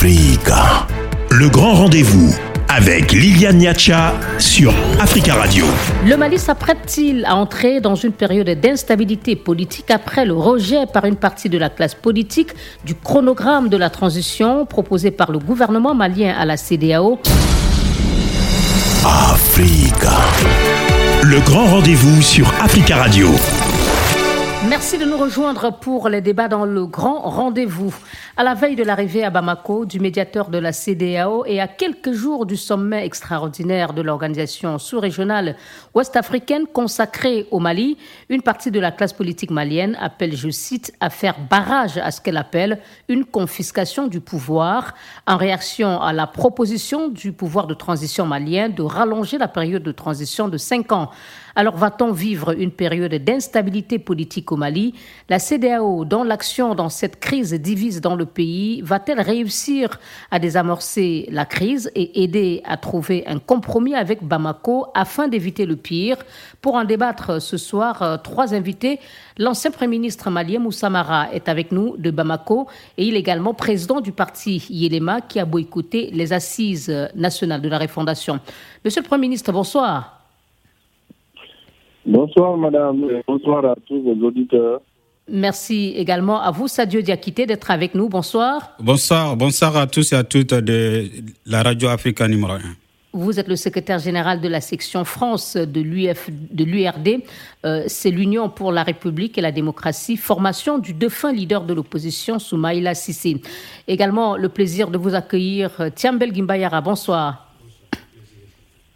Africa. Le grand rendez-vous avec Liliane Niacha sur Africa Radio. Le Mali s'apprête-t-il à entrer dans une période d'instabilité politique après le rejet par une partie de la classe politique du chronogramme de la transition proposé par le gouvernement malien à la CDAO Africa. Le grand rendez-vous sur Africa Radio. Merci de nous rejoindre pour les débats dans le grand rendez-vous. À la veille de l'arrivée à Bamako du médiateur de la CDAO et à quelques jours du sommet extraordinaire de l'organisation sous-régionale ouest-africaine consacrée au Mali, une partie de la classe politique malienne appelle, je cite, à faire barrage à ce qu'elle appelle une confiscation du pouvoir en réaction à la proposition du pouvoir de transition malien de rallonger la période de transition de cinq ans. Alors va-t-on vivre une période d'instabilité politique au Mali? La CDAO, dont l'action dans cette crise divise dans le pays, va-t-elle réussir à désamorcer la crise et aider à trouver un compromis avec Bamako afin d'éviter le pire? Pour en débattre ce soir, euh, trois invités. L'ancien Premier ministre malien Moussa Mara est avec nous de Bamako et il est également président du parti Yelema qui a boycotté les assises nationales de la refondation. Monsieur le Premier ministre, bonsoir. Bonsoir, madame. Bonsoir à tous vos auditeurs. Merci également à vous, Sadio Diakité, d'être avec nous. Bonsoir. Bonsoir. Bonsoir à tous et à toutes de la Radio Africa numéro 1. Vous êtes le secrétaire général de la section France de l'URD. Euh, c'est l'Union pour la République et la démocratie, formation du défunt leader de l'opposition, Soumaïla Sissé. Également, le plaisir de vous accueillir, Tiambel Gimbayara. Bonsoir.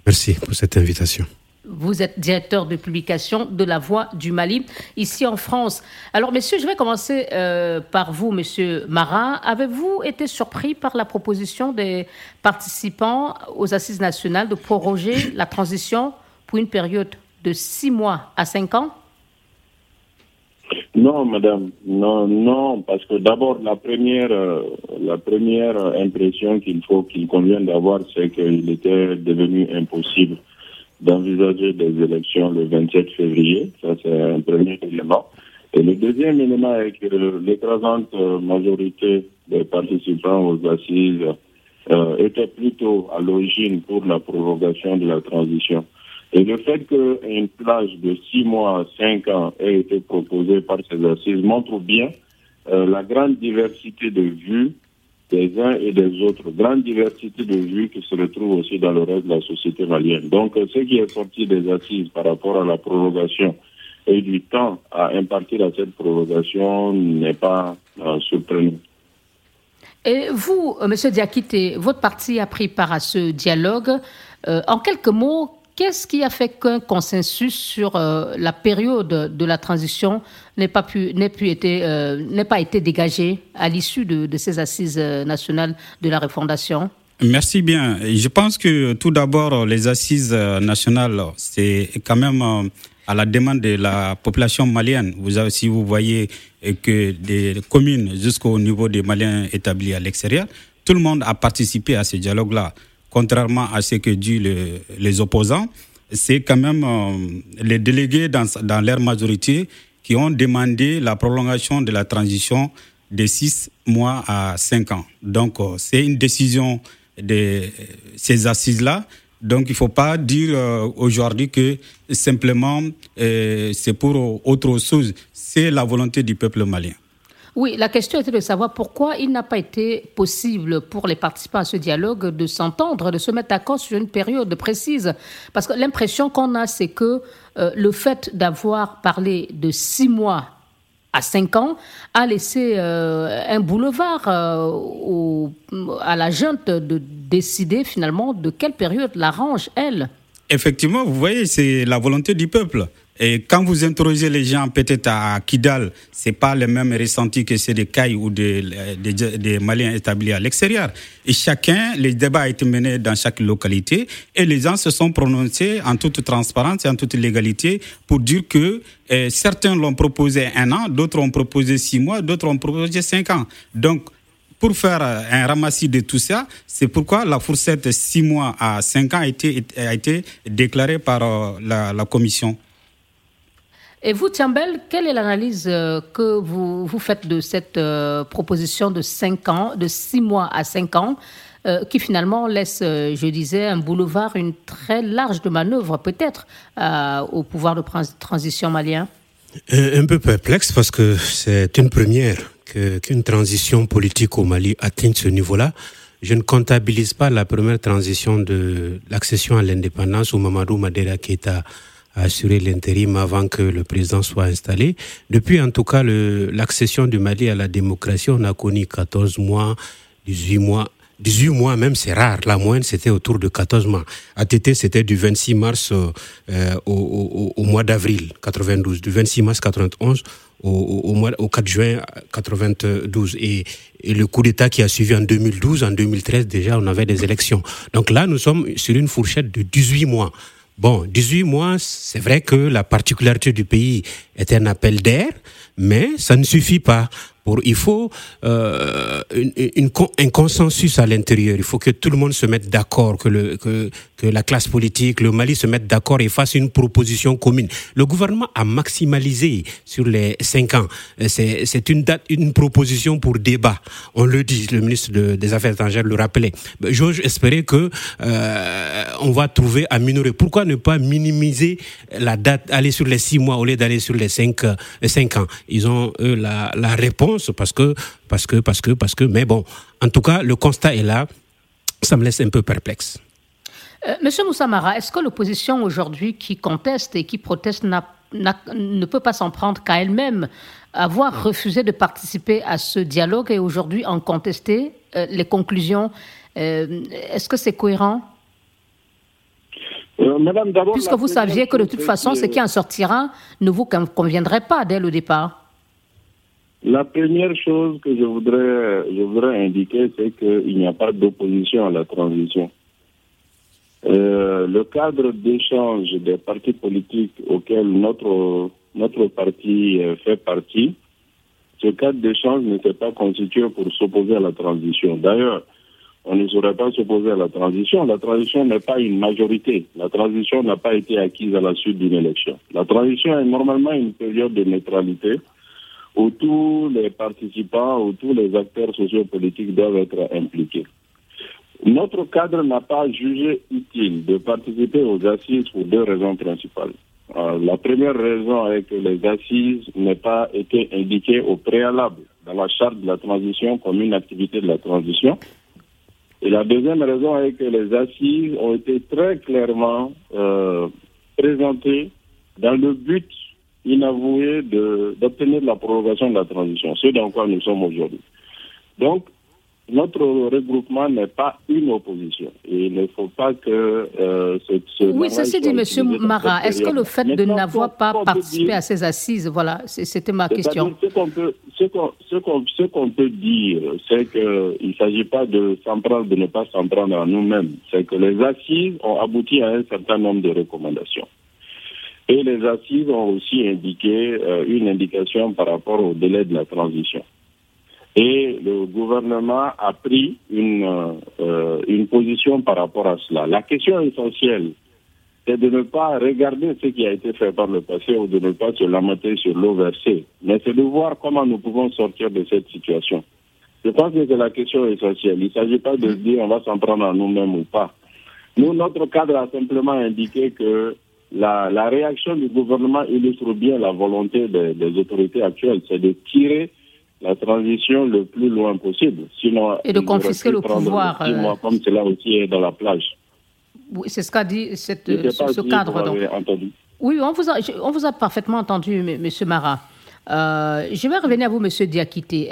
Merci pour cette invitation. Vous êtes directeur de publication de La Voix du Mali, ici en France. Alors, messieurs, je vais commencer euh, par vous, monsieur Marat. Avez-vous été surpris par la proposition des participants aux Assises nationales de proroger la transition pour une période de six mois à cinq ans? Non, madame. Non, non, parce que d'abord, la première, euh, la première impression qu'il faut, qu'il convient d'avoir, c'est qu'il était devenu impossible d'envisager des élections le 27 février. Ça, c'est un premier élément. Et le deuxième élément est que l'écrasante majorité des participants aux assises euh, était plutôt à l'origine pour la prorogation de la transition. Et le fait qu'une plage de six mois à cinq ans ait été proposée par ces assises montre bien euh, la grande diversité de vues des uns et des autres, grande diversité de vues qui se retrouvent aussi dans le reste de la société malienne. Donc, ce qui est sorti des assises par rapport à la prorogation et du temps à impartir à cette prorogation n'est pas euh, surprenant. Et vous, euh, Monsieur Diakité, votre parti a pris part à ce dialogue. Euh, en quelques mots, Qu'est-ce qui a fait qu'un consensus sur euh, la période de la transition n'ait pas pu, été, euh, pas été dégagé à l'issue de, ces assises euh, nationales de la refondation? Merci bien. Je pense que tout d'abord, les assises nationales, c'est quand même à la demande de la population malienne. Si vous voyez que des communes jusqu'au niveau des Maliens établis à l'extérieur, tout le monde a participé à ce dialogue-là contrairement à ce que disent les opposants, c'est quand même euh, les délégués dans, dans leur majorité qui ont demandé la prolongation de la transition de six mois à cinq ans. Donc, euh, c'est une décision de ces assises-là. Donc, il ne faut pas dire euh, aujourd'hui que simplement c'est pour autre chose. C'est la volonté du peuple malien. Oui, la question était de savoir pourquoi il n'a pas été possible pour les participants à ce dialogue de s'entendre, de se mettre d'accord sur une période précise. Parce que l'impression qu'on a, c'est que euh, le fait d'avoir parlé de six mois à cinq ans a laissé euh, un boulevard euh, à la junte de décider finalement de quelle période l'arrange, elle. Effectivement, vous voyez, c'est la volonté du peuple. Et quand vous interrogez les gens, peut-être à Kidal, c'est pas le même ressenti que c'est des Cailles ou des, Maliens établis à l'extérieur. Et chacun, les débats ont été menés dans chaque localité et les gens se sont prononcés en toute transparence et en toute légalité pour dire que eh, certains l'ont proposé un an, d'autres ont proposé six mois, d'autres ont proposé cinq ans. Donc, pour faire un ramassis de tout ça, c'est pourquoi la fourchette six mois à cinq ans a été, a déclarée par euh, la commission. Et vous, Tiambel, quelle est l'analyse euh, que vous, vous faites de cette euh, proposition de 5 ans, de 6 mois à 5 ans, euh, qui finalement laisse, je disais, un boulevard, une très large de manœuvre peut-être au pouvoir de transition malien? Un, peu perplexe parce que c'est une première qu'une transition politique au Mali atteigne ce niveau-là. Je ne comptabilise pas la première transition de l'accession à l'indépendance où Mamadou Madera Keita a assuré l'intérim avant que le président soit installé. Depuis en tout cas l'accession du Mali à la démocratie, on a connu 14 mois, 18 mois. 18 mois même, c'est rare. La moyenne, c'était autour de 14 mois. ATT, c'était du 26 mars euh, euh, au, au, mois d'avril 92, du 26 mars 91 au, au, mois, au 4 juin 92. Et, et le coup d'État qui a suivi en 2012, en 2013, déjà, on avait des élections. Donc là, nous sommes sur une fourchette de 18 mois. Bon, 18 mois, c'est vrai que la particularité du pays est un appel d'air, mais ça ne suffit pas pour, il faut euh, une, une, un consensus à l'intérieur. Il faut que tout le monde se mette d'accord, que, que, que la classe politique, le Mali se mette d'accord et fasse une proposition commune. Le gouvernement a maximalisé sur les cinq ans. C'est une date, une proposition pour débat. On le dit, le ministre des Affaires étrangères le rappelait. J'ose espérer que euh, on va trouver à minorer. Pourquoi ne pas minimiser la date, aller sur les six mois au lieu d'aller sur les cinq, les cinq ans? Ils ont eux la, la réponse parce que, parce que, parce que, parce que, mais bon, en tout cas, le constat est là. Ça me laisse un peu perplexe. Euh, Monsieur Moussamara, est-ce que l'opposition aujourd'hui qui conteste et qui proteste ne peut pas s'en prendre qu'à elle-même avoir refusé de participer à ce dialogue et aujourd'hui en contester euh, les conclusions euh, Est-ce que c'est cohérent? Madame, Puisque vous saviez que de toute façon, ce qui en sortira ne vous conviendrait pas dès le départ. La première chose que je voudrais, je voudrais indiquer, c'est qu'il n'y a pas d'opposition à la transition. Euh, le cadre d'échange des partis politiques auxquels notre, notre parti fait partie, ce cadre d'échange ne s'est pas constitué pour s'opposer à la transition. D'ailleurs, on ne saurait pas s'opposer à la transition. La transition n'est pas une majorité. La transition n'a pas été acquise à la suite d'une élection. La transition est normalement une période de neutralité où tous les participants, où tous les acteurs sociopolitiques doivent être impliqués. Notre cadre n'a pas jugé utile de participer aux assises pour deux raisons principales. Euh, la première raison est que les assises n'aient pas été indiquées au préalable dans la charte de la transition comme une activité de la transition. Et la deuxième raison est que les assises ont été très clairement euh, présentées dans le but inavoué d'obtenir la prorogation de la transition, ce dans quoi nous sommes aujourd'hui. Donc, notre regroupement n'est pas une opposition. Et il ne faut pas que euh, ce, Oui, ceci dit, M. Marat, est-ce que le fait de n'avoir pas participé à ces assises, voilà, c'était ma question. Ce qu'on peut, ce qu'on peut dire, c'est qu'il ne s'agit pas de s'en prendre, de ne pas s'en prendre à nous-mêmes. C'est que les assises ont abouti à un certain nombre de recommandations. Et les assises ont aussi indiqué euh, une indication par rapport au délai de la transition. Et le gouvernement a pris une, euh, une position par rapport à cela. La question essentielle, c'est de ne pas regarder ce qui a été fait par le passé ou de ne pas se lamenter sur l'eau versée, mais c'est de voir comment nous pouvons sortir de cette situation. Je pense que c'est la question essentielle. Il ne s'agit pas de dire on va s'en prendre à nous-mêmes ou pas. Nous, notre cadre a simplement indiqué que la, la, réaction du gouvernement illustre bien la volonté des, des autorités actuelles, c'est de tirer la transition le plus loin possible. Sinon, et de confisquer le pouvoir. Euh, comme cela aussi est dans la plage. Oui, c'est ce qu'a dit cette, ce, cadre. Donc. Entendu. Oui, on vous, a, on vous a parfaitement entendu, M. Marat. Euh, je vais revenir à vous, Monsieur Diakité.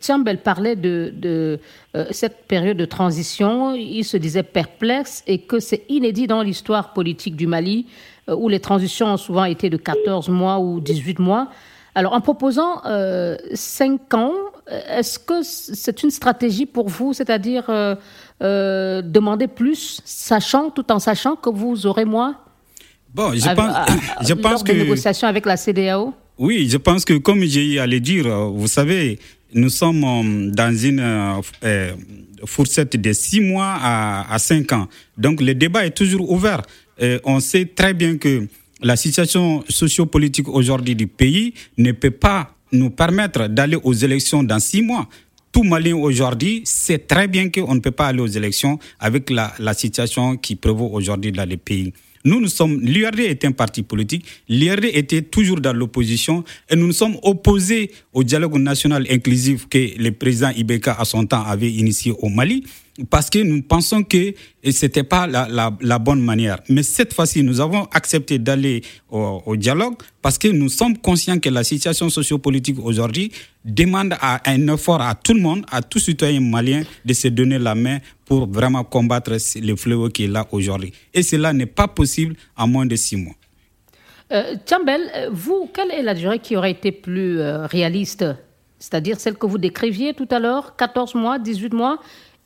Tiambel parlait de, de euh, cette période de transition. Il se disait perplexe et que c'est inédit dans l'histoire politique du Mali, où les transitions ont souvent été de 14 mois ou 18 mois. Alors, en proposant euh, 5 ans, est-ce que c'est une stratégie pour vous, c'est-à-dire demander plus, sachant, tout en sachant que vous aurez moins? Bon, je pense, je pense que. négociations avec la CDAO oui, je pense que comme j'ai à le dire, vous savez, nous sommes euh, dans une euh, euh, fourchette de six mois à, à cinq ans. Donc le débat est toujours ouvert. On sait très bien que la situation sociopolitique aujourd'hui du pays ne peut pas nous permettre d'aller aux élections dans six mois. Tout Malien aujourd'hui sait très bien qu'on ne peut pas aller aux élections avec la, la situation qui prévaut aujourd'hui dans le pays. Nous, nous sommes, l'URD est un parti politique, l'URD était toujours dans l'opposition et nous nous sommes opposés au dialogue national inclusif que le président Ibeka à son temps avait initié au Mali parce que nous pensons que c'était pas la, bonne manière. Mais cette fois-ci, nous avons accepté d'aller au, dialogue parce que nous sommes conscients que la situation sociopolitique aujourd'hui demande à un effort à tout le monde, à tout citoyen malien de se donner la main pour vraiment combattre le fléau qui est là aujourd'hui. Et cela n'est pas possible en moins de six mois. Euh, vous, quelle est la durée qui aurait été plus euh, réaliste? C'est-à-dire celle que vous décriviez tout à l'heure, 14 mois, 18 mois?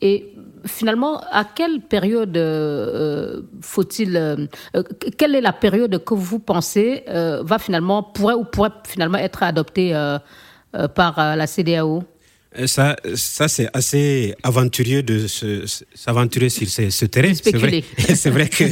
Et finalement, à quelle période euh, faut-il, euh, quelle est la période que vous pensez euh, va finalement pourrait ou pourrait finalement être adoptée par la CDAO ça, ça c'est assez aventurieux de s'aventurer sur ce, ce terrain. C'est vrai, c'est vrai que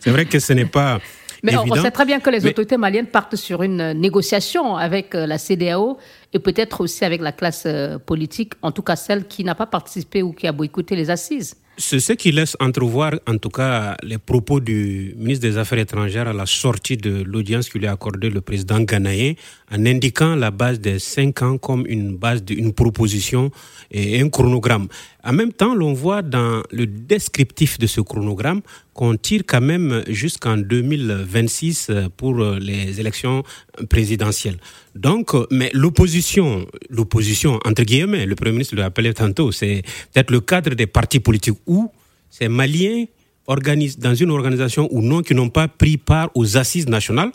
c'est vrai que ce n'est pas mais on, sait très bien que les autorités maliennes partent sur une négociation avec euh, la CDAO et peut-être aussi avec la classe euh, politique, en tout cas celle qui n'a pas participé ou qui a boycotté les assises. C'est ce qui laisse entrevoir, en tout cas, les propos du ministre des Affaires étrangères à la sortie de l'audience que lui a accordée le président ghanéen, en indiquant la base des cinq ans comme une base d'une proposition et un chronogramme. En même temps, l'on voit dans le descriptif de ce chronogramme qu'on tire quand même jusqu'en 2026 pour les élections présidentielles. Donc, mais l'opposition, l'opposition, entre guillemets, le Premier ministre l'a appelé tantôt, c'est peut-être le cadre des partis politiques où ces Maliens organisent dans une organisation ou non qui n'ont pas pris part aux assises nationales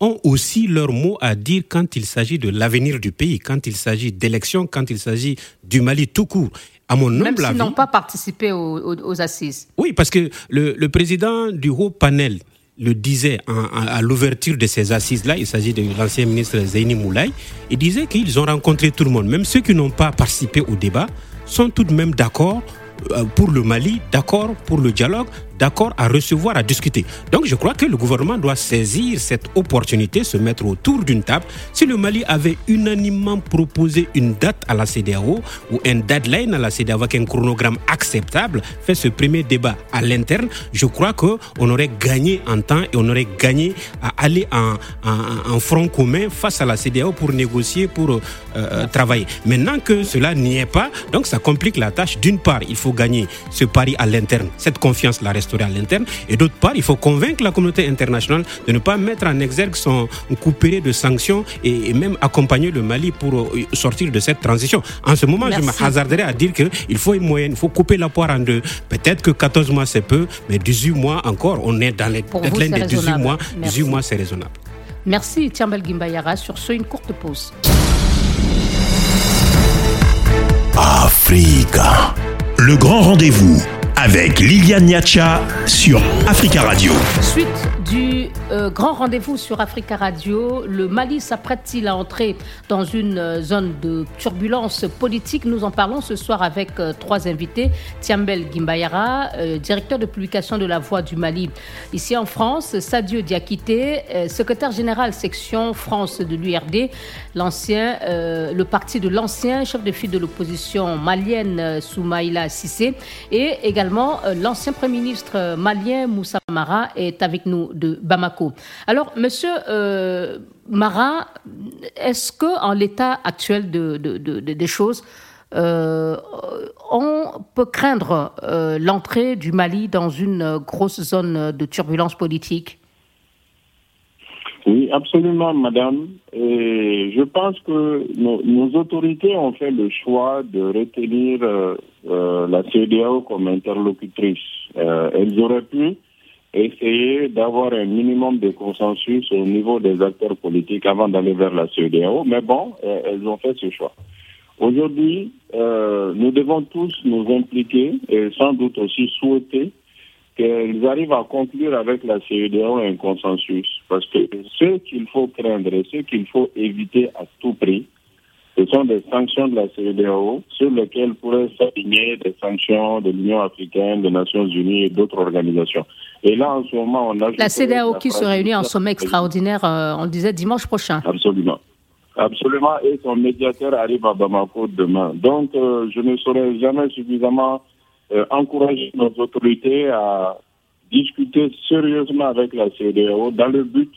ont aussi leur mot à dire quand il s'agit de l'avenir du pays, quand il s'agit d'élections, quand il s'agit du Mali tout court. À mon Même s'ils n'ont pas participé aux, assises. Oui, parce que le, le président du haut panel le disait à l'ouverture de ces assises-là, il s'agit de l'ancien ministre Zaini Moulay, il disait qu'ils ont rencontré tout le monde, même ceux qui n'ont pas participé au débat, sont tout de même d'accord euh, pour le Mali, d'accord pour le dialogue, d'accord à recevoir, à discuter. Donc je crois que le gouvernement doit saisir cette opportunité, se mettre autour d'une table. Si le Mali avait unanimement proposé une date à la CDAO ou un deadline à la CDAO avec un chronogramme acceptable, fait ce premier débat à l'interne, je crois qu'on aurait gagné en temps et on aurait gagné à aller en, en, front commun face à la CDAO pour négocier, pour euh, euh, travailler. Maintenant que cela n'y est pas, donc ça complique la tâche. D'une part, il faut gagner ce pari à l'interne. Cette confiance la reste à l'interne. Et d'autre part, il faut convaincre la communauté internationale de ne pas mettre en exergue son couperet de sanctions et, même accompagner le Mali pour euh, sortir de cette transition. En ce moment, je me hasarderais à dire qu'il faut une moyenne, il faut couper la poire en deux. Peut-être que 14 mois c'est peu, mais 18 mois encore, on est dans les deadlines de 18 mois. 18 mois, c'est raisonnable. Merci Tiambel Gimbayara. Sur ce, une courte pause. Africa, le grand rendez-vous avec Liliane Niacha sur Africa Radio. Du euh, grand rendez-vous sur Africa Radio, le Mali s'apprête-t-il à entrer dans une euh, zone de turbulence politique? Nous en parlons ce soir avec euh, trois invités. Tiambel Gimbayara, directeur de publication de La Voix du Mali. Ici en France, Sadio Diakité, secrétaire général section France de l'URD, le parti de l'ancien chef de file de l'opposition malienne Soumaïla Sissé. Et également l'ancien Premier ministre malien Moussa Mara est avec nous Bamako. Alors, monsieur euh, Marin, est-ce que en l'état actuel de, des choses, euh, on peut craindre euh, l'entrée du Mali dans une grosse zone de turbulence politique? Oui, absolument, madame. Et je pense que nos, autorités ont fait le choix de retenir la CDAO comme interlocutrice. elles auraient pu essayer d'avoir un minimum de consensus au niveau des acteurs politiques avant d'aller vers la CEDEAO. Mais bon, euh, elles ont fait ce choix. Aujourd'hui, euh, nous devons tous nous impliquer et sans doute aussi souhaiter qu'elles arrivent à conclure avec la CEDEAO un consensus. Parce que ce qu'il faut craindre et ce qu'il faut éviter à tout prix, Ce sont des sanctions de la CEDEAO sur lesquelles pourraient s'aligner des sanctions de l'Union africaine, des Nations unies et d'autres organisations. Et là, en ce moment, on a... La CEDEAO qui se réunit en sommet extraordinaire, euh, on le disait, dimanche prochain. Absolument. Absolument, et son médiateur arrive à Bamako demain. Donc, euh, je ne saurais jamais suffisamment euh, encourager nos autorités à discuter sérieusement avec la CEDEAO dans le but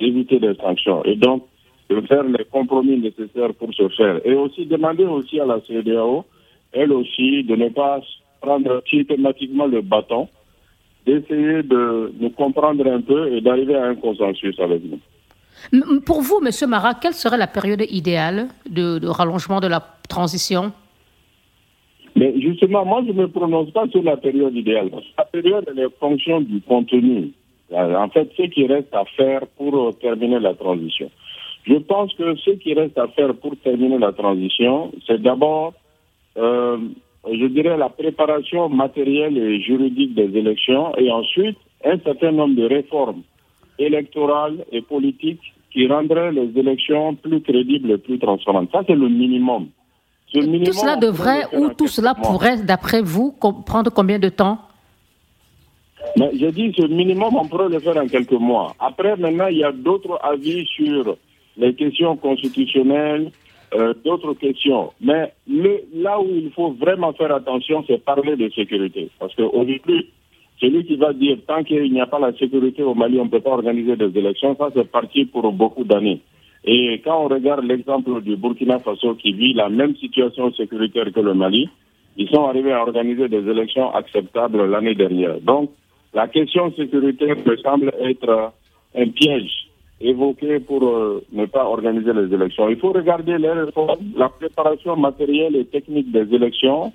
d'éviter des sanctions et donc de faire les compromis nécessaires pour ce faire. Et aussi demander aussi à la CEDEAO, elle aussi, de ne pas prendre systématiquement le bâton, d'essayer de nous comprendre un peu et d'arriver à un consensus avec nous. Pour vous, M. Marat, quelle serait la période idéale de, rallongement de la transition? Mais justement, moi, je ne me prononce pas sur la période idéale. La période, elle est fonction du contenu. En fait, ce qui reste à faire pour terminer la transition. Je pense que ce qui reste à faire pour terminer la transition, c'est d'abord, euh, je dirais, la préparation matérielle et juridique des élections et ensuite un certain nombre de réformes électorales et politiques qui rendrait les élections plus crédibles et plus transparentes. Ça, c'est le minimum. tout cela devrait ou tout cela pourrait, d'après vous, prendre combien de temps? Mais J'ai dit ce minimum, on pourrait le faire en quelques mois. Après, maintenant, il y a d'autres avis sur les questions constitutionnelles, euh, d'autres questions. Mais là où il faut vraiment faire attention, c'est parler de sécurité. Parce qu'aujourd'hui, celui qui va dire tant qu'il n'y a pas la sécurité au Mali, on ne peut pas organiser des élections, ça c'est parti pour beaucoup d'années. Et quand on regarde l'exemple du Burkina Faso qui vit la même situation sécuritaire que le Mali, ils sont arrivés à organiser des élections acceptables l'année dernière. Donc, la question sécuritaire me semble être un piège évoqué pour euh, ne pas organiser les élections. Il faut regarder les réformes, la préparation matérielle et technique des élections,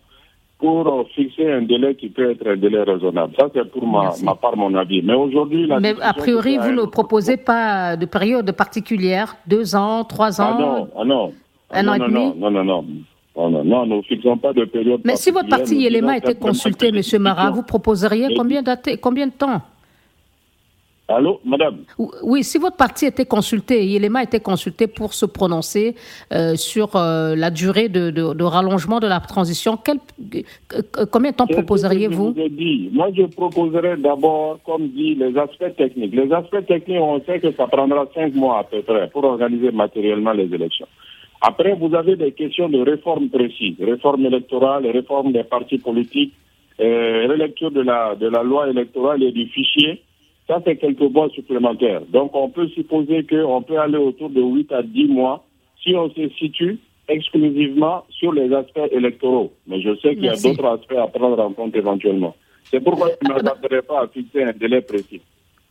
pour fixer un délai qui peut être un délai raisonnable. Ça, c'est pour ma, ma, part mon avis. Mais aujourd'hui... Mais a priori, vous ne proposez pas de période particulière Deux ans, trois ans Ah non, ah non. Un an et demi Non, non, non. Non, non, nous ne fixons pas de période Mais si votre parti Yelema était consulté, M. Marat, vous proposeriez combien, combien de temps Allô, madame? Oui, si votre parti était consulté, Yelema était consulté pour se prononcer euh, sur euh, la durée de, de, rallongement de la transition, quel, combien de temps proposeriez-vous? Moi, je proposerais d'abord, comme dit, les aspects techniques. Les aspects techniques, on sait que ça prendra cinq mois à peu près pour organiser matériellement les élections. Après, vous avez des questions de réforme précises, réforme électorale, réforme des partis politiques, euh, relecture de la, de la loi électorale et du fichier ça, c'est quelques mois supplémentaires. Donc, on peut supposer qu'on peut aller autour de 8 à 10 mois si on se situe exclusivement sur les aspects électoraux. Mais je sais qu'il y a d'autres aspects à prendre en compte éventuellement. C'est pourquoi je ne m'attarderai pas à fixer un délai précis.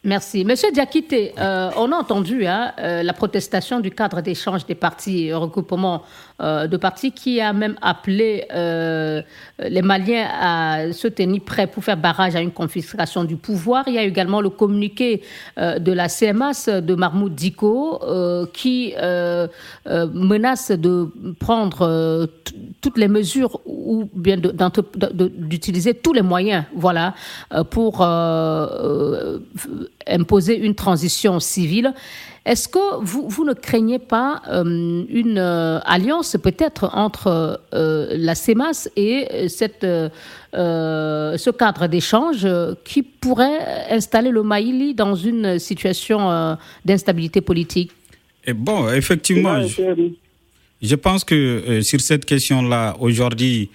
Merci. Monsieur Diakité, euh, on a entendu hein, euh, la protestation du cadre d'échange des partis, regroupement euh, de partis, qui a même appelé les Maliens à se tenir prêts pour faire barrage à une confiscation du pouvoir. Il y a également le communiqué de la CMAS de Mahmoud Diko qui menace de prendre toutes les mesures ou bien d'utiliser tous les moyens voilà, pour imposer une transition civile. Est-ce que vous, vous, ne craignez pas euh, une euh, alliance peut-être entre euh, la CEMAS et cette, ce cadre d'échange qui pourrait installer le Maïli dans une situation d'instabilité politique? Et Bon, effectivement, je pense que sur cette question-là, aujourd'hui,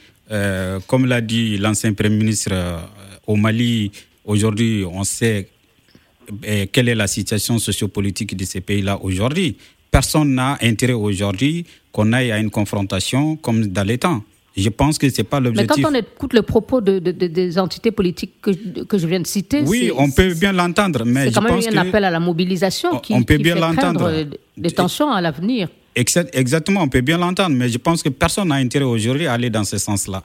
comme l'a dit l'ancien Premier ministre au Mali, aujourd'hui, on sait quelle est la situation sociopolitique de ces pays-là aujourd'hui. Personne n'a intérêt aujourd'hui qu'on aille à une confrontation comme dans les temps. Je pense que ce n'est pas l'objectif. Mais quand on écoute le propos de, des entités politiques que, que, je viens de citer, oui, on peut bien l'entendre, mais c'est quand même un appel à la mobilisation qui, on peut bien l'entendre. Des tensions à l'avenir. Exactement, on peut bien l'entendre, mais je pense que personne n'a intérêt aujourd'hui à aller dans ce sens-là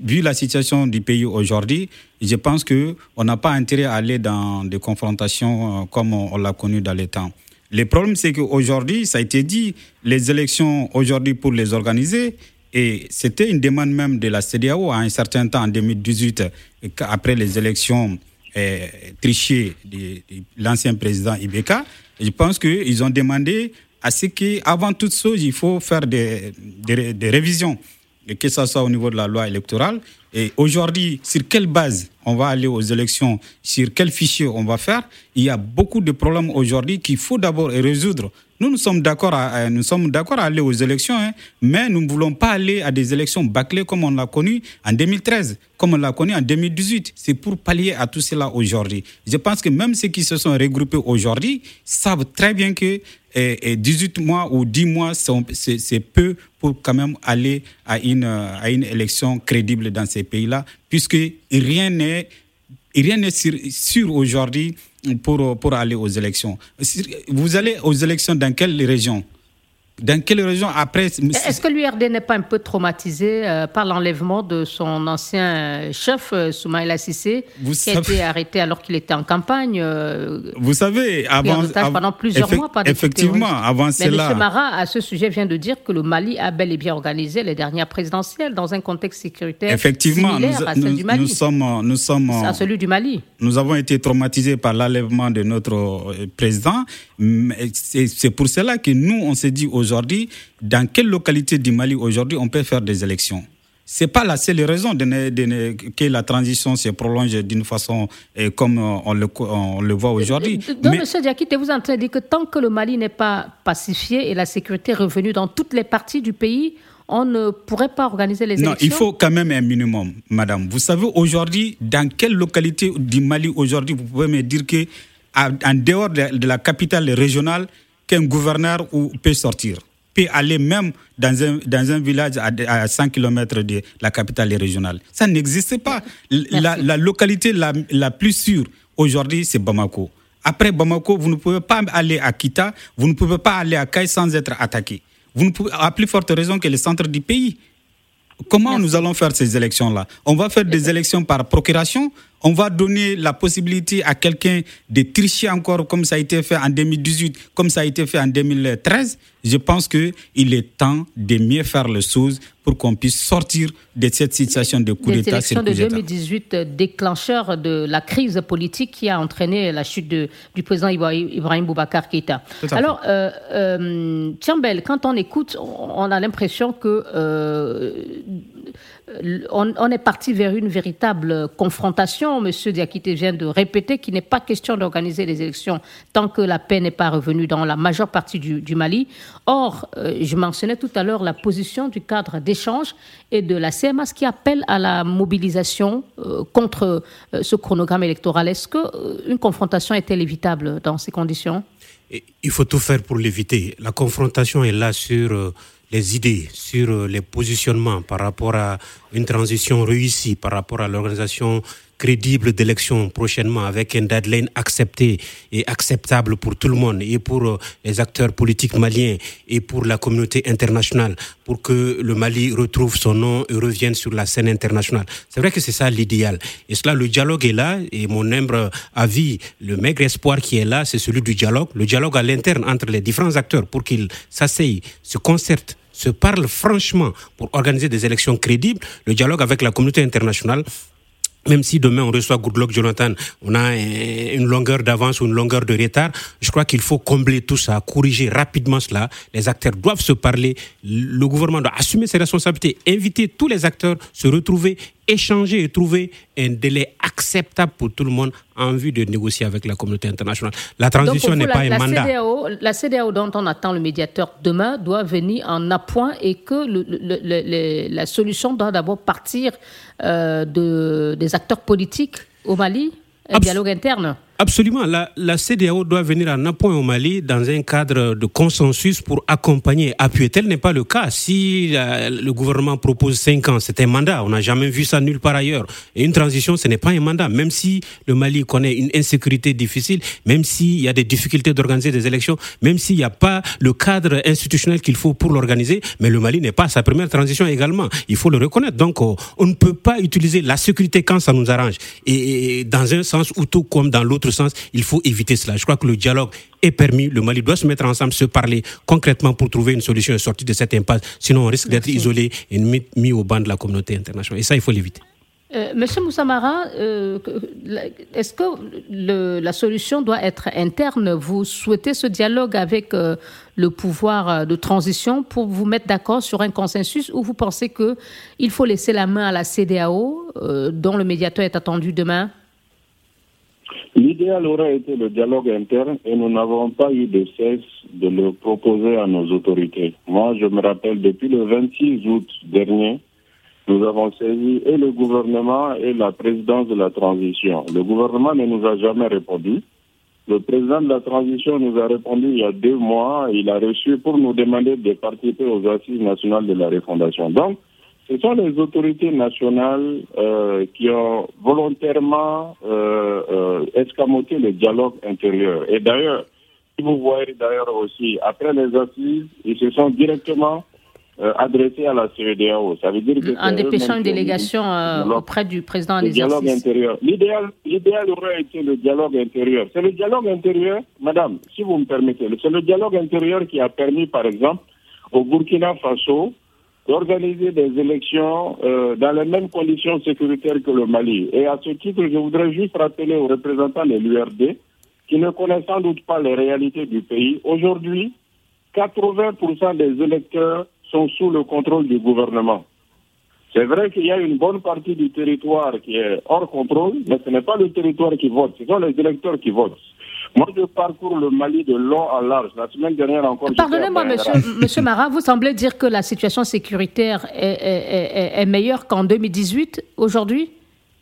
vu la situation du pays aujourd'hui, je pense qu'on n'a pas intérêt à aller dans des confrontations euh, comme on, l'a connu dans les temps. Le problème, c'est qu'aujourd'hui, ça a été dit, les élections aujourd'hui pour les organiser, et c'était une demande même de la CDAO à un certain temps, en 2018, après les élections trichées de, l'ancien président Ibeka. Je pense qu'ils ont demandé à ce qu'avant toute chose, il faut faire des, des, révisions, que ce soit au niveau de la loi électorale. Et aujourd'hui, sur quelle base on va aller aux élections, sur quel fichier on va faire, il y a beaucoup de problèmes aujourd'hui qu'il faut d'abord résoudre nous, nous sommes d'accord à, nous sommes d'accord à aller aux élections, hein, mais nous ne voulons pas aller à des élections bâclées comme on l'a connu en 2013, comme on l'a connu en 2018. C'est pour pallier à tout cela aujourd'hui. Je pense que même ceux qui se sont regroupés aujourd'hui savent très bien que 18 mois ou 10 mois, c'est peu pour quand même aller à une, à une élection crédible dans ces pays-là, puisque rien n'est rien n'est sûr aujourd'hui pour, pour aller aux élections. Vous allez aux élections dans quelle région? Dans quelle région après Est-ce que l'URD n'est pas un peu traumatisé euh, par l'enlèvement de son ancien chef, euh, Soumaïla Sissé, qui a été arrêté alors qu'il était en campagne euh, Vous savez, avant, pendant plusieurs mois par Effectivement, avant cela. M. Marat, à ce sujet, vient de dire que le Mali a bel et bien organisé les dernières présidentielles dans un contexte sécuritaire effectivement, similaire à celle du Mali. Nous sommes, nous sommes à celui du Mali. Nous avons été traumatisés par l'enlèvement de notre président. C'est pour cela que nous, on s'est dit aujourd'hui aujourd'hui, dans quelle localité du Mali aujourd'hui on peut faire des élections? C'est pas la seule raison de que la transition se prolonge d'une façon eh, comme on le, on le voit aujourd'hui. Euh, donc, M. Diakite, vous entendez dire que tant que le Mali n'est pas pacifié et la sécurité revenue dans toutes les parties du pays, on ne pourrait pas organiser les élections Non, il faut quand même un minimum, madame. Vous savez, aujourd'hui, dans quelle localité du Mali, aujourd'hui, vous pouvez me dire que, en dehors de la capitale régionale, qu'un gouverneur peut sortir aller même dans un, dans un village à, 100 km de la capitale régionale. Ça n'existe pas. La, localité la, la plus sûre aujourd'hui, c'est Bamako. Après Bamako, vous ne pouvez pas aller à Kita, vous ne pouvez pas aller à Kai sans être attaqué. Vous ne pouvez, à plus forte raison que le centre du pays. Comment nous allons faire ces élections-là? On va faire des élections par procuration on va donner la possibilité à quelqu'un de tricher encore comme ça a été fait en 2018, comme ça a été fait en 2013. Je pense qu'il est temps de mieux faire les choses pour qu'on puisse sortir de cette situation de coup d'État. L'élection de 2018, euh, déclencheur de la crise politique qui a entraîné la chute du président Ibrahim Boubacar Keïta. Alors, euh, euh, quand on écoute, on a l'impression que euh, on, est parti vers une véritable confrontation. Monsieur Diakité vient de répéter qu'il n'est pas question d'organiser les élections tant que la paix n'est pas revenue dans la majeure partie du, Mali. Or, euh, je mentionnais tout à l'heure la position du cadre d'échange et de la CMAS qui appelle à la mobilisation euh, contre euh, ce chronogramme électoral. Est-ce qu'une confrontation est-elle évitable dans ces conditions? Il faut tout faire pour l'éviter. La confrontation est là sur les idées, sur les positionnements par rapport à une transition réussie, par rapport à l'organisation crédible d'élections prochainement avec un deadline accepté et acceptable pour tout le monde et pour euh, les acteurs politiques maliens et pour la communauté internationale pour que le Mali retrouve son nom et revienne sur la scène internationale. C'est vrai que c'est ça l'idéal. Et cela, le dialogue est là et mon humble avis, le maigre espoir qui est là, c'est celui du dialogue. Le dialogue à l'interne entre les différents acteurs pour qu'ils s'asseyent, se concertent se parlent franchement pour organiser des élections crédibles, le dialogue avec la communauté internationale même si demain on reçoit Goodluck Jonathan, on a une longueur d'avance ou une longueur de retard, je crois qu'il faut combler tout ça, corriger rapidement cela. Les acteurs doivent se parler, le gouvernement doit assumer ses responsabilités, inviter tous les acteurs, se retrouver échanger et trouver un délai acceptable pour tout le monde en vue de négocier avec la communauté internationale. La transition n'est pas un mandat. la CDAO dont on attend le médiateur demain doit venir en appoint et que le, la solution doit d'abord partir euh, de, des acteurs politiques au Mali, un dialogue interne. Absolument. La, la CDAO doit venir en appoint au Mali dans un cadre de consensus pour accompagner, appuyer. Tel n'est pas le cas. Si euh, le gouvernement propose cinq ans, c'est un mandat. On n'a jamais vu ça nulle part ailleurs. Et une transition, ce n'est pas un mandat. Même si le Mali connaît une insécurité difficile, même s'il y a des difficultés d'organiser des élections, même s'il n'y a pas le cadre institutionnel qu'il faut pour l'organiser, mais le Mali n'est pas sa première transition également. Il faut le reconnaître. Donc, on, ne peut pas utiliser la sécurité quand ça nous arrange. Et dans un sens ou tout comme dans l'autre sens, il faut éviter cela. Je crois que le dialogue est permis. Le Mali doit se mettre ensemble, se parler concrètement pour trouver une solution et sortir de cette impasse. Sinon, on risque d'être isolé et mis, mis au banc de la communauté internationale. Et ça, il faut l'éviter. Euh, Monsieur Moussamara, euh, est-ce que la solution doit être interne? Vous souhaitez ce dialogue avec euh, le pouvoir de transition pour vous mettre d'accord sur un consensus ou vous pensez qu'il faut laisser la main à la CDAO, dont le médiateur est attendu demain? L'idéal aurait été le dialogue interne et nous n'avons pas eu de cesse de le proposer à nos autorités. Moi, je me rappelle depuis le 26 août dernier, nous avons saisi et le gouvernement et la présidence de la transition. Le gouvernement ne nous a jamais répondu. Le président de la transition nous a répondu il y a deux mois. Il a reçu pour nous demander de participer aux assises nationales de la refondation. Donc, ce sont les autorités nationales euh, qui ont volontairement euh, euh, escamoté le dialogue intérieur. Et d'ailleurs, si vous voyez d'ailleurs aussi, après les assises, ils se sont directement euh, adressé à la CEDEAO. Ça veut dire que en dépêchant une délégation auprès du président des dialogue intérieur. L'idéal, l'idéal aurait été le dialogue intérieur. C'est le dialogue intérieur, madame, si vous me permettez, c'est le dialogue intérieur qui a permis, par exemple, au Burkina Faso d'organiser des élections euh, dans les mêmes conditions sécuritaires que le Mali. Et à ce titre, je voudrais juste rappeler aux représentants de l'URD qui ne connaissent sans doute pas les réalités du pays. Aujourd'hui, 80% des électeurs sont sous le contrôle du gouvernement. C'est vrai qu'il y a une bonne partie du territoire qui est hors contrôle, mais ce n'est pas le territoire qui vote, ce sont les électeurs qui votent. Moi, je parcours le Mali de long à large. La semaine dernière encore. Pardonnez-moi, monsieur, monsieur Marat, vous semblez dire que la situation sécuritaire est, est meilleure qu'en 2018 aujourd'hui?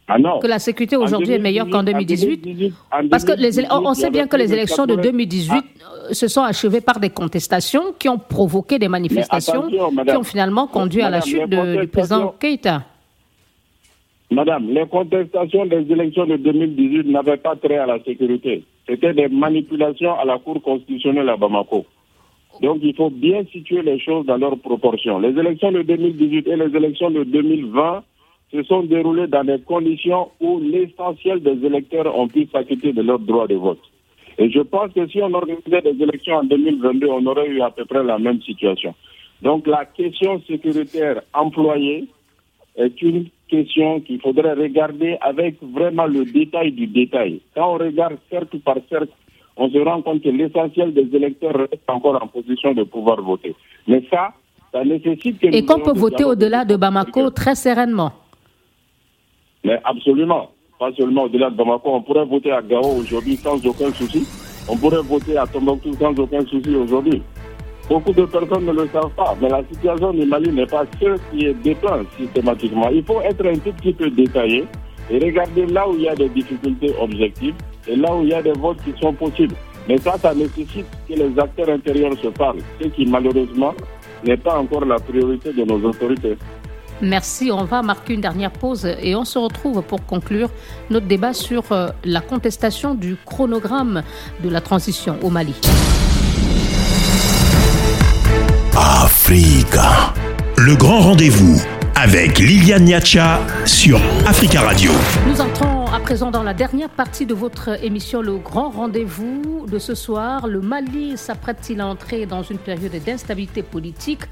Ah non. Que la sécurité aujourd'hui est meilleure qu'en 2018, Parce que les, on, sait bien que les élections de 2018 ah. se sont achevées par des contestations qui ont provoqué des manifestations qui ont finalement conduit à la chute du président Keïta. Madame, les contestations des élections de 2018 n'avaient pas trait à la sécurité. C'était des manipulations à la Cour constitutionnelle à Bamako. Donc il faut bien situer les choses dans leurs proportions. Les élections de 2018 et les élections de 2020 se sont déroulées dans des conditions où l'essentiel des électeurs ont pu s'acquitter de leur droit de vote. Et je pense que si on organisait des élections en 2022, on aurait eu à peu près la même situation. Donc la question sécuritaire employée est une question qu'il faudrait regarder avec vraiment le détail du détail. Quand on regarde cercle par cercle, on se rend compte que l'essentiel des électeurs reste encore en position de pouvoir voter. Mais ça, ça nécessite que... Et qu'on peut voter au-delà de Bamako très sereinement. Mais absolument, pas seulement au-delà de Bamako, on pourrait voter à Gao aujourd'hui sans aucun souci. On pourrait voter à Tombouctou sans aucun souci aujourd'hui. Beaucoup de personnes ne le savent pas, mais la situation du Mali n'est pas ce qui est dépeint systématiquement. Il faut être un tout petit peu détaillé et regarder là où il y a des difficultés objectives et là où il y a des votes qui sont possibles. Mais ça, ça nécessite que les acteurs intérieurs se parlent, ce qui malheureusement n'est pas encore la priorité de nos autorités. Merci. On va marquer une dernière pause et on se retrouve pour conclure notre débat sur euh, la contestation du chronogramme de la transition au Mali. Africa. Le grand rendez-vous avec Liliane Niacha sur Africa Radio. À présent dans la dernière partie de votre émission Le Grand Rendez-vous de ce soir. Le Mali s'apprête-t-il à entrer dans une période d'instabilité politique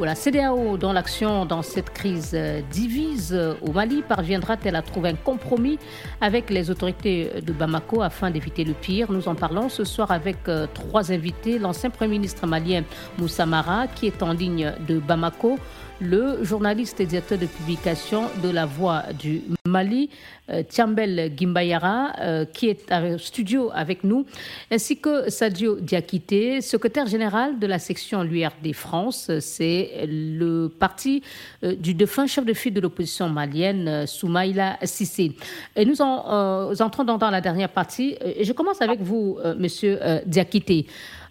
où la CDAO, dont l'action dans cette crise euh, divise au Mali, parviendra-t-elle à trouver un compromis avec les autorités de Bamako afin d'éviter le pire? Nous en parlons ce soir avec euh, trois invités. L'ancien Premier ministre malien Moussa Mara, qui est en ligne de Bamako le journaliste et directeur de publication de La Voix du Mali, euh, Tiambel Gimbayara, euh, qui est en studio avec nous, ainsi que Sadio Diakité, secrétaire général de la section l'URD France. C'est le parti euh, du défunt chef de file de l'opposition malienne, Soumaïla Sissé. Et nous, en, entrons dans, la dernière partie. je commence avec vous, monsieur Diakité.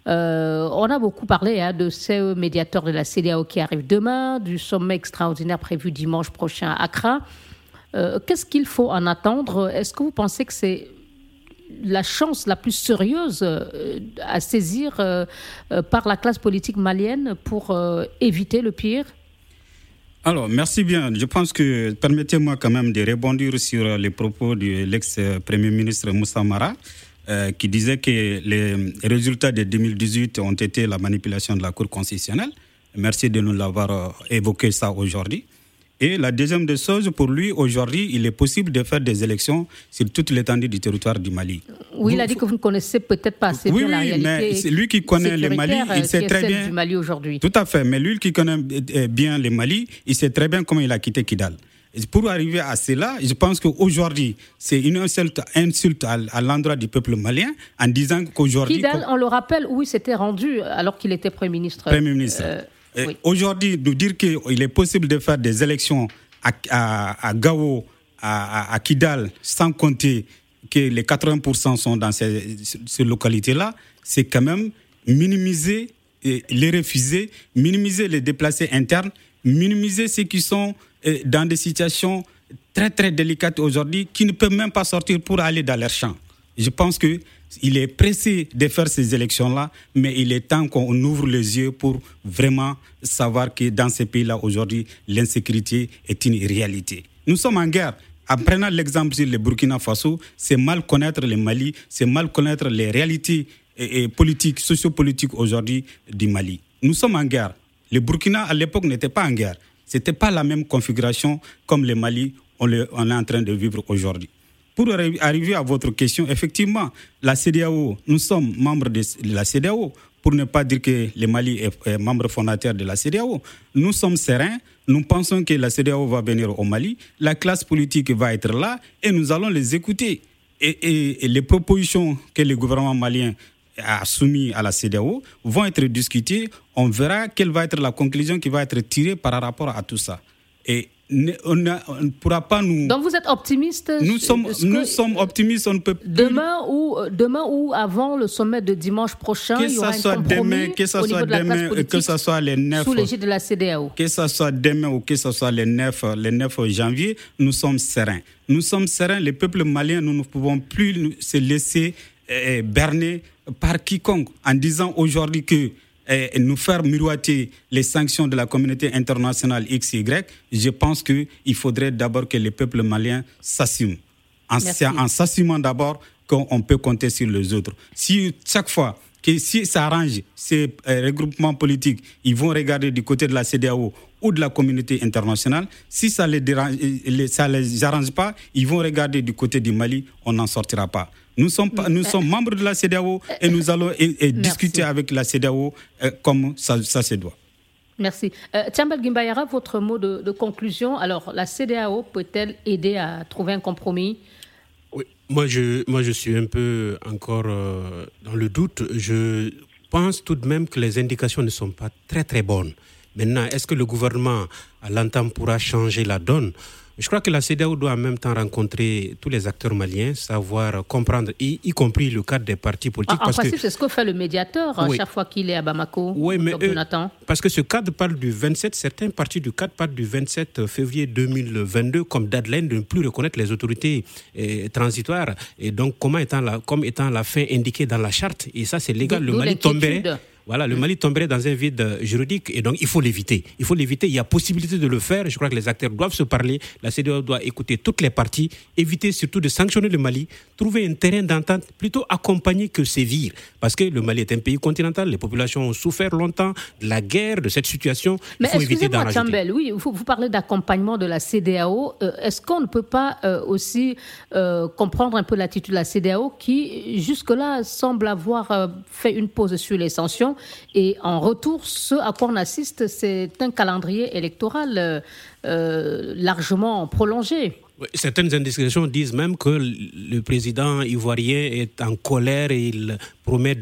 Euh, on a beaucoup parlé hein, de ces médiateurs de la CDAO qui arrivent demain, du sommet extraordinaire prévu dimanche prochain à Accra. Euh, qu'est-ce qu'il faut en attendre? Est-ce que vous pensez que c'est la chance la plus sérieuse euh, à saisir par la classe politique malienne pour éviter le pire? Alors, merci bien. Je pense que permettez-moi quand même de rebondir sur les propos de l'ex-premier ministre Moussa Mara. Euh, qui disait que les résultats de 2018 ont été la manipulation de la Cour constitutionnelle. Merci de nous l'avoir euh, évoqué ça aujourd'hui. Et la deuxième des choses, pour lui, aujourd'hui, il est possible de faire des élections sur toute l'étendue du territoire du Mali. Oui, il a dit que vous ne connaissez peut-être pas assez bien la réalité. mais c'est lui qui connaît le Mali, il sait très bien. Du Mali aujourd'hui. Tout à fait, mais lui qui connaît euh, bien le Mali, il sait très bien comment il a quitté Kidal. Et pour arriver à cela, je pense qu'aujourd'hui, c'est une insulte, insulte à, l'endroit du peuple malien en disant qu'aujourd'hui. Kidal, on le rappelle, où il s'était rendu alors qu'il était Premier ministre. Premier ministre. Euh, Aujourd'hui, nous dire qu'il est possible de faire des élections à, Gao, à, Kidal, sans compter que les 80% sont dans ces, localités-là, c'est quand même minimiser les refuser, minimiser les déplacés internes, minimiser ceux qui sont dans des situations très très délicates aujourd'hui, qui ne peuvent même pas sortir pour aller dans leur champ. Je pense que il est pressé de faire ces élections-là, mais il est temps qu'on ouvre les yeux pour vraiment savoir que dans ces pays-là, aujourd'hui, l'insécurité est une réalité. Nous sommes en guerre. En prenant l'exemple sur le Burkina Faso, c'est mal connaître le Mali, c'est mal connaître les réalités et, politiques, sociopolitiques aujourd'hui du Mali. Nous sommes en guerre. Le Burkina, à l'époque, n'était pas en guerre. Ce n'était pas la même configuration comme le Mali, on, est en train de vivre aujourd'hui. Pour arriver à votre question, effectivement, la CDAO, nous sommes membres de la CDAO, pour ne pas dire que le Mali est membre fondateur de la CDAO. Nous sommes sereins, nous pensons que la CDAO va venir au Mali, la classe politique va être là et nous allons les écouter. Et, les propositions que le gouvernement malien a soumises à la CDAO vont être discutées. On verra quelle va être la conclusion qui va être tirée par rapport à tout ça. Et on ne pourra pas nous. Donc vous êtes optimiste Nous sommes, nous sommes optimistes. On peut demain ou demain ou avant le sommet de dimanche prochain, que il y aura soit demain, que ce soit demain, que ce soit les 9 sous l'égide de la CDAO. Que ce soit demain ou que ce soit les 9 les 9 janvier, nous sommes sereins. Nous sommes sereins. Le peuple malien, nous ne pouvons plus se laisser eh, berner par quiconque en disant aujourd'hui que et nous faire miroiter les sanctions de la communauté internationale X, Y, je pense qu'il faudrait d'abord que le peuple malien s'assume. En, en s'assumant d'abord qu'on peut compter sur les autres. Si chaque fois que si ça arrange ces euh, regroupements politiques, ils vont regarder du côté de la CDAO ou de la communauté internationale. Si ça ne les, ça les arrange pas, ils vont regarder du côté du Mali, on n'en sortira pas. Nous sommes, nous sommes membres de la CEDEAO et nous allons discuter avec la CEDEAO euh, comme ça, ça, se doit. Merci. Euh, Tiambal Gimbayara, votre mot de, conclusion. Alors, la CEDEAO peut-elle aider à trouver un compromis? Oui, moi je, moi je suis un peu encore euh, dans le doute. Je pense tout de même que les indications ne sont pas très très bonnes. Maintenant, est-ce que le gouvernement à l'entame pourra changer la donne? Je crois que la CEDEAO doit en même temps rencontrer tous les acteurs maliens, savoir comprendre, y, compris le cadre des partis politiques. En, principe, c'est ce que fait le médiateur à chaque fois qu'il est à Bamako. Oui, mais parce que ce cadre parle du 27, certains partis du cadre parlent du 27 février 2022 comme deadline de ne plus reconnaître les autorités eh, transitoires. Et donc, comment étant la, comme étant la fin indiquée dans la charte. Et ça, c'est légal. Le Mali tomberait. Voilà, le Mali tomberait dans un vide juridique et donc il faut l'éviter. Il faut l'éviter. Il y a possibilité de le faire. Je crois que les acteurs doivent se parler. La CDO doit écouter toutes les parties, éviter surtout de sanctionner le Mali, trouver un terrain d'entente plutôt accompagner que sévir. Parce que le Mali est un pays continental. Les populations ont souffert longtemps de la guerre, de cette situation. Mais il faut éviter d'en Oui, vous, vous parlez d'accompagnement de la CDAO. Euh, est-ce qu'on ne peut pas euh, aussi euh, comprendre un peu l'attitude de la CDAO qui, jusque-là, semble avoir fait une pause sur les sanctions et en retour, ce à quoi on assiste, c'est un calendrier électoral euh, euh, largement prolongé. Certaines indications disent même que le président ivoirien est en colère et il promet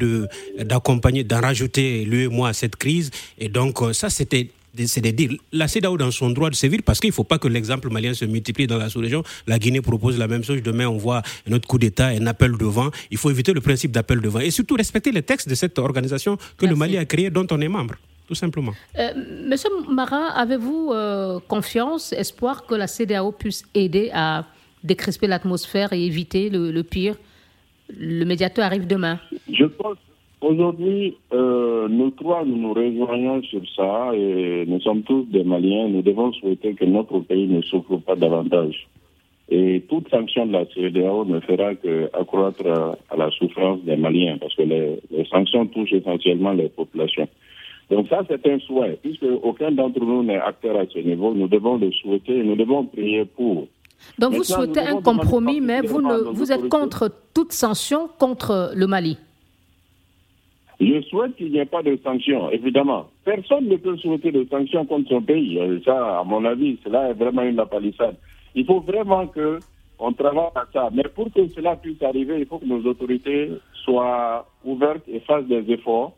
d'accompagner, d'en rajouter lui et moi à cette crise. Et donc, euh, ça, c'était c'est de dire la CEDAO dans son droit de sévir parce qu'il ne faut pas que l'exemple malien se multiplie dans la sous-région. La Guinée propose la même chose. Demain, on voit un autre coup d'État, un appel devant. Il faut éviter le principe d'appel devant et surtout respecter les textes de cette organisation que le Mali a créée, dont on est membre. Tout simplement. Euh, Monsieur Marat, avez-vous euh, confiance, espoir que la CEDAO puisse aider à décrisper l'atmosphère et éviter le, le pire? Le médiateur arrive demain. Aujourd'hui, euh, nous trois, nous nous rejoignons sur ça et nous sommes tous des Maliens. Nous devons souhaiter que notre pays ne souffre pas davantage. Et toute sanction de la CEDEAO ne fera qu'accroître à la souffrance des Maliens parce que les, sanctions touchent essentiellement les populations. Donc ça, c'est un souhait. Puisque aucun d'entre nous n'est acteur à ce niveau, nous devons le souhaiter et nous devons prier pour. Donc vous souhaitez un compromis, mais vous, ne, vous êtes contre toute sanction contre le Mali je souhaite qu'il n'y ait pas de sanctions, évidemment. Personne ne peut souhaiter de sanctions contre son pays. Ça, à mon avis, cela est vraiment une palissade. Il faut vraiment que on travaille à ça. Mais pour que cela puisse arriver, il faut que nos autorités soient ouvertes et fassent des efforts,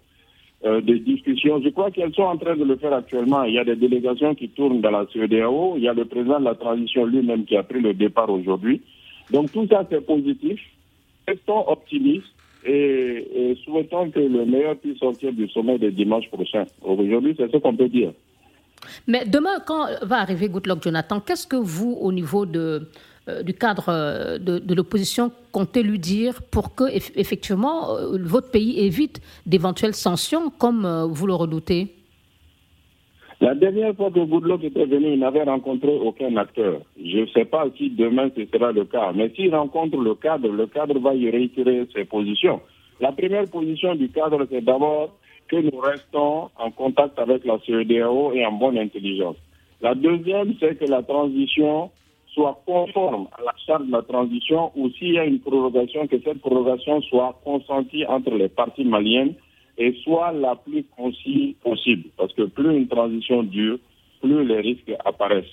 euh, des discussions. Je crois qu'elles sont en train de le faire actuellement. Il y a des délégations qui tournent dans la CEDAO. Il y a le président de la transition lui-même qui a pris le départ aujourd'hui. Donc tout ça, c'est positif. Restons optimistes et, souhaitons que le meilleur puisse sortir du sommet de dimanche prochain. Aujourd'hui, c'est ce qu'on peut dire. Mais demain, quand va arriver Goodluck Jonathan, qu'est-ce que vous, au niveau de, euh, du cadre euh, de, l'opposition, comptez lui dire pour que, effectivement, euh, votre pays évite d'éventuelles sanctions comme vous le redoutez? La dernière fois que Goodluck était venu, il n'avait rencontré aucun acteur. Je ne sais pas si demain ce sera le cas, mais s'il rencontre le cadre, le cadre va y réitérer ses positions. La première position du cadre, c'est d'abord que nous restons en contact avec la CEDAO et en bonne intelligence. La deuxième, c'est que la transition soit conforme à la charte de la transition ou s'il y a une prorogation, que cette prorogation soit consentie entre les parties maliennes et soit la plus concise possible. Parce que plus une transition dure, plus les risques apparaissent.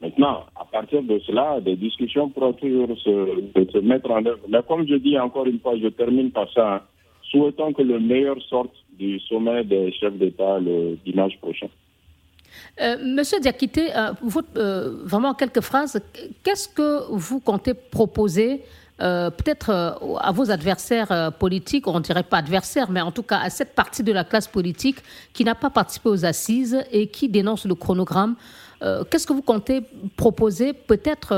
Maintenant, à partir de cela, des discussions pourront toujours se, se, mettre en œuvre. Mais comme je dis encore une fois, je termine par ça, hein, souhaitons que le meilleur sorte du sommet des chefs d'État le dimanche prochain. Euh, Monsieur Diakité, euh, euh, vraiment quelques phrases. Qu'est-ce que vous comptez proposer euh, peut-être euh, à vos adversaires euh, politiques, on ne dirait pas adversaires, mais en tout cas à cette partie de la classe politique qui n'a pas participé aux assises et qui dénonce le chronogramme. Qu'est-ce que vous comptez proposer peut-être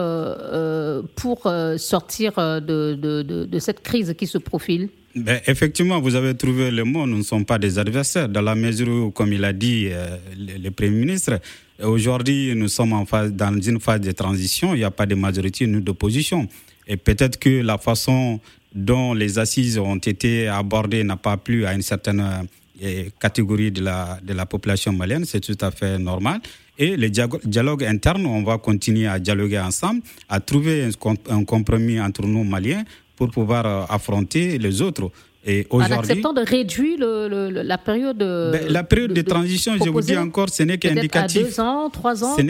pour sortir de, cette crise qui se profile? Ben, effectivement, vous avez trouvé le mot, nous ne sommes pas des adversaires, dans la mesure où, comme il a dit le, Premier ministre, aujourd'hui nous sommes dans une phase de transition, il n'y a pas de majorité ni d'opposition. Et peut-être que la façon dont les assises ont été abordées n'a pas plu à une certaine euh, catégorie de la, de la population malienne, c'est tout à fait normal. Et le dialogue interne, on va continuer à dialoguer ensemble, à trouver un compromis entre nous Maliens pour pouvoir euh, affronter les autres. Et en acceptant de réduire la période de, ben, la période de, transition, je vous dis encore, ce n'est qu'indicatif. deux ans, trois ans. Ce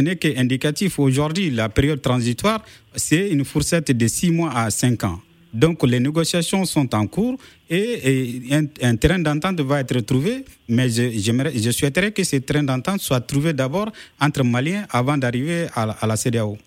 n'est qu'indicatif. Aujourd'hui, la période transitoire, c'est une fourchette de six mois à cinq ans. Donc les négociations sont en cours et, un, terrain d'entente va être trouvé, mais je, je souhaiterais que ce terrain d'entente soit trouvé d'abord entre Maliens avant d'arriver à, la CDAO.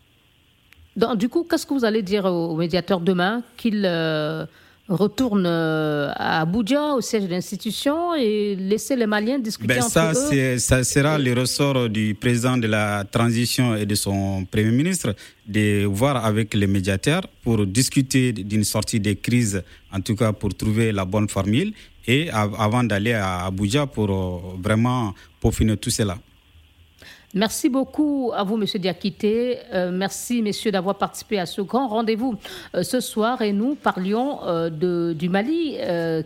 Donc, du coup, qu'est-ce que vous allez dire aux médiateurs demain qu'ils euh, retourne euh, à Abuja, au siège de l'institution, et laisser les Maliens discuter ben, entre ça, eux Ça sera le ressort du président de la transition et de son Premier ministre de voir avec les médiateurs pour discuter d'une sortie des crises, en tout cas pour trouver la bonne formule, et avant d'aller à Abuja pour euh, vraiment peaufiner tout cela. Merci beaucoup à vous, Monsieur Diakité. Euh, merci, messieurs, d'avoir participé à ce grand rendez-vous euh, ce soir. Et nous parlions euh, du Mali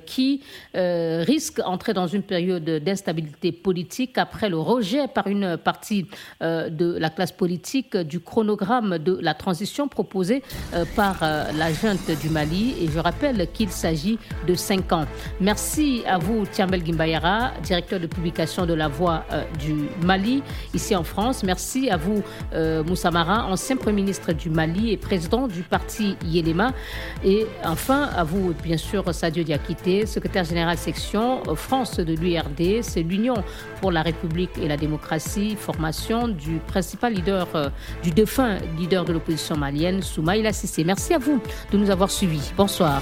qui risque d'entrer dans une période d'instabilité politique après le rejet par une partie de la classe politique du chronogramme de la transition proposé par la junte du Mali. Et je rappelle qu'il s'agit de cinq ans. Merci à vous, Tiamel Gimbayara, directeur de publication de La Voix du Mali, ici France. Merci à vous, euh, Moussa Mara, ancien Premier ministre du Mali et président du parti Yelema. Et enfin, à vous, bien sûr, Sadio Diakité, secrétaire général section euh, France de l'URD. C'est l'Union pour la République et la démocratie, formation du principal leader, euh, du défunt leader de l'opposition malienne, Soumaïla Sissé. Merci à vous de nous avoir suivis. Bonsoir.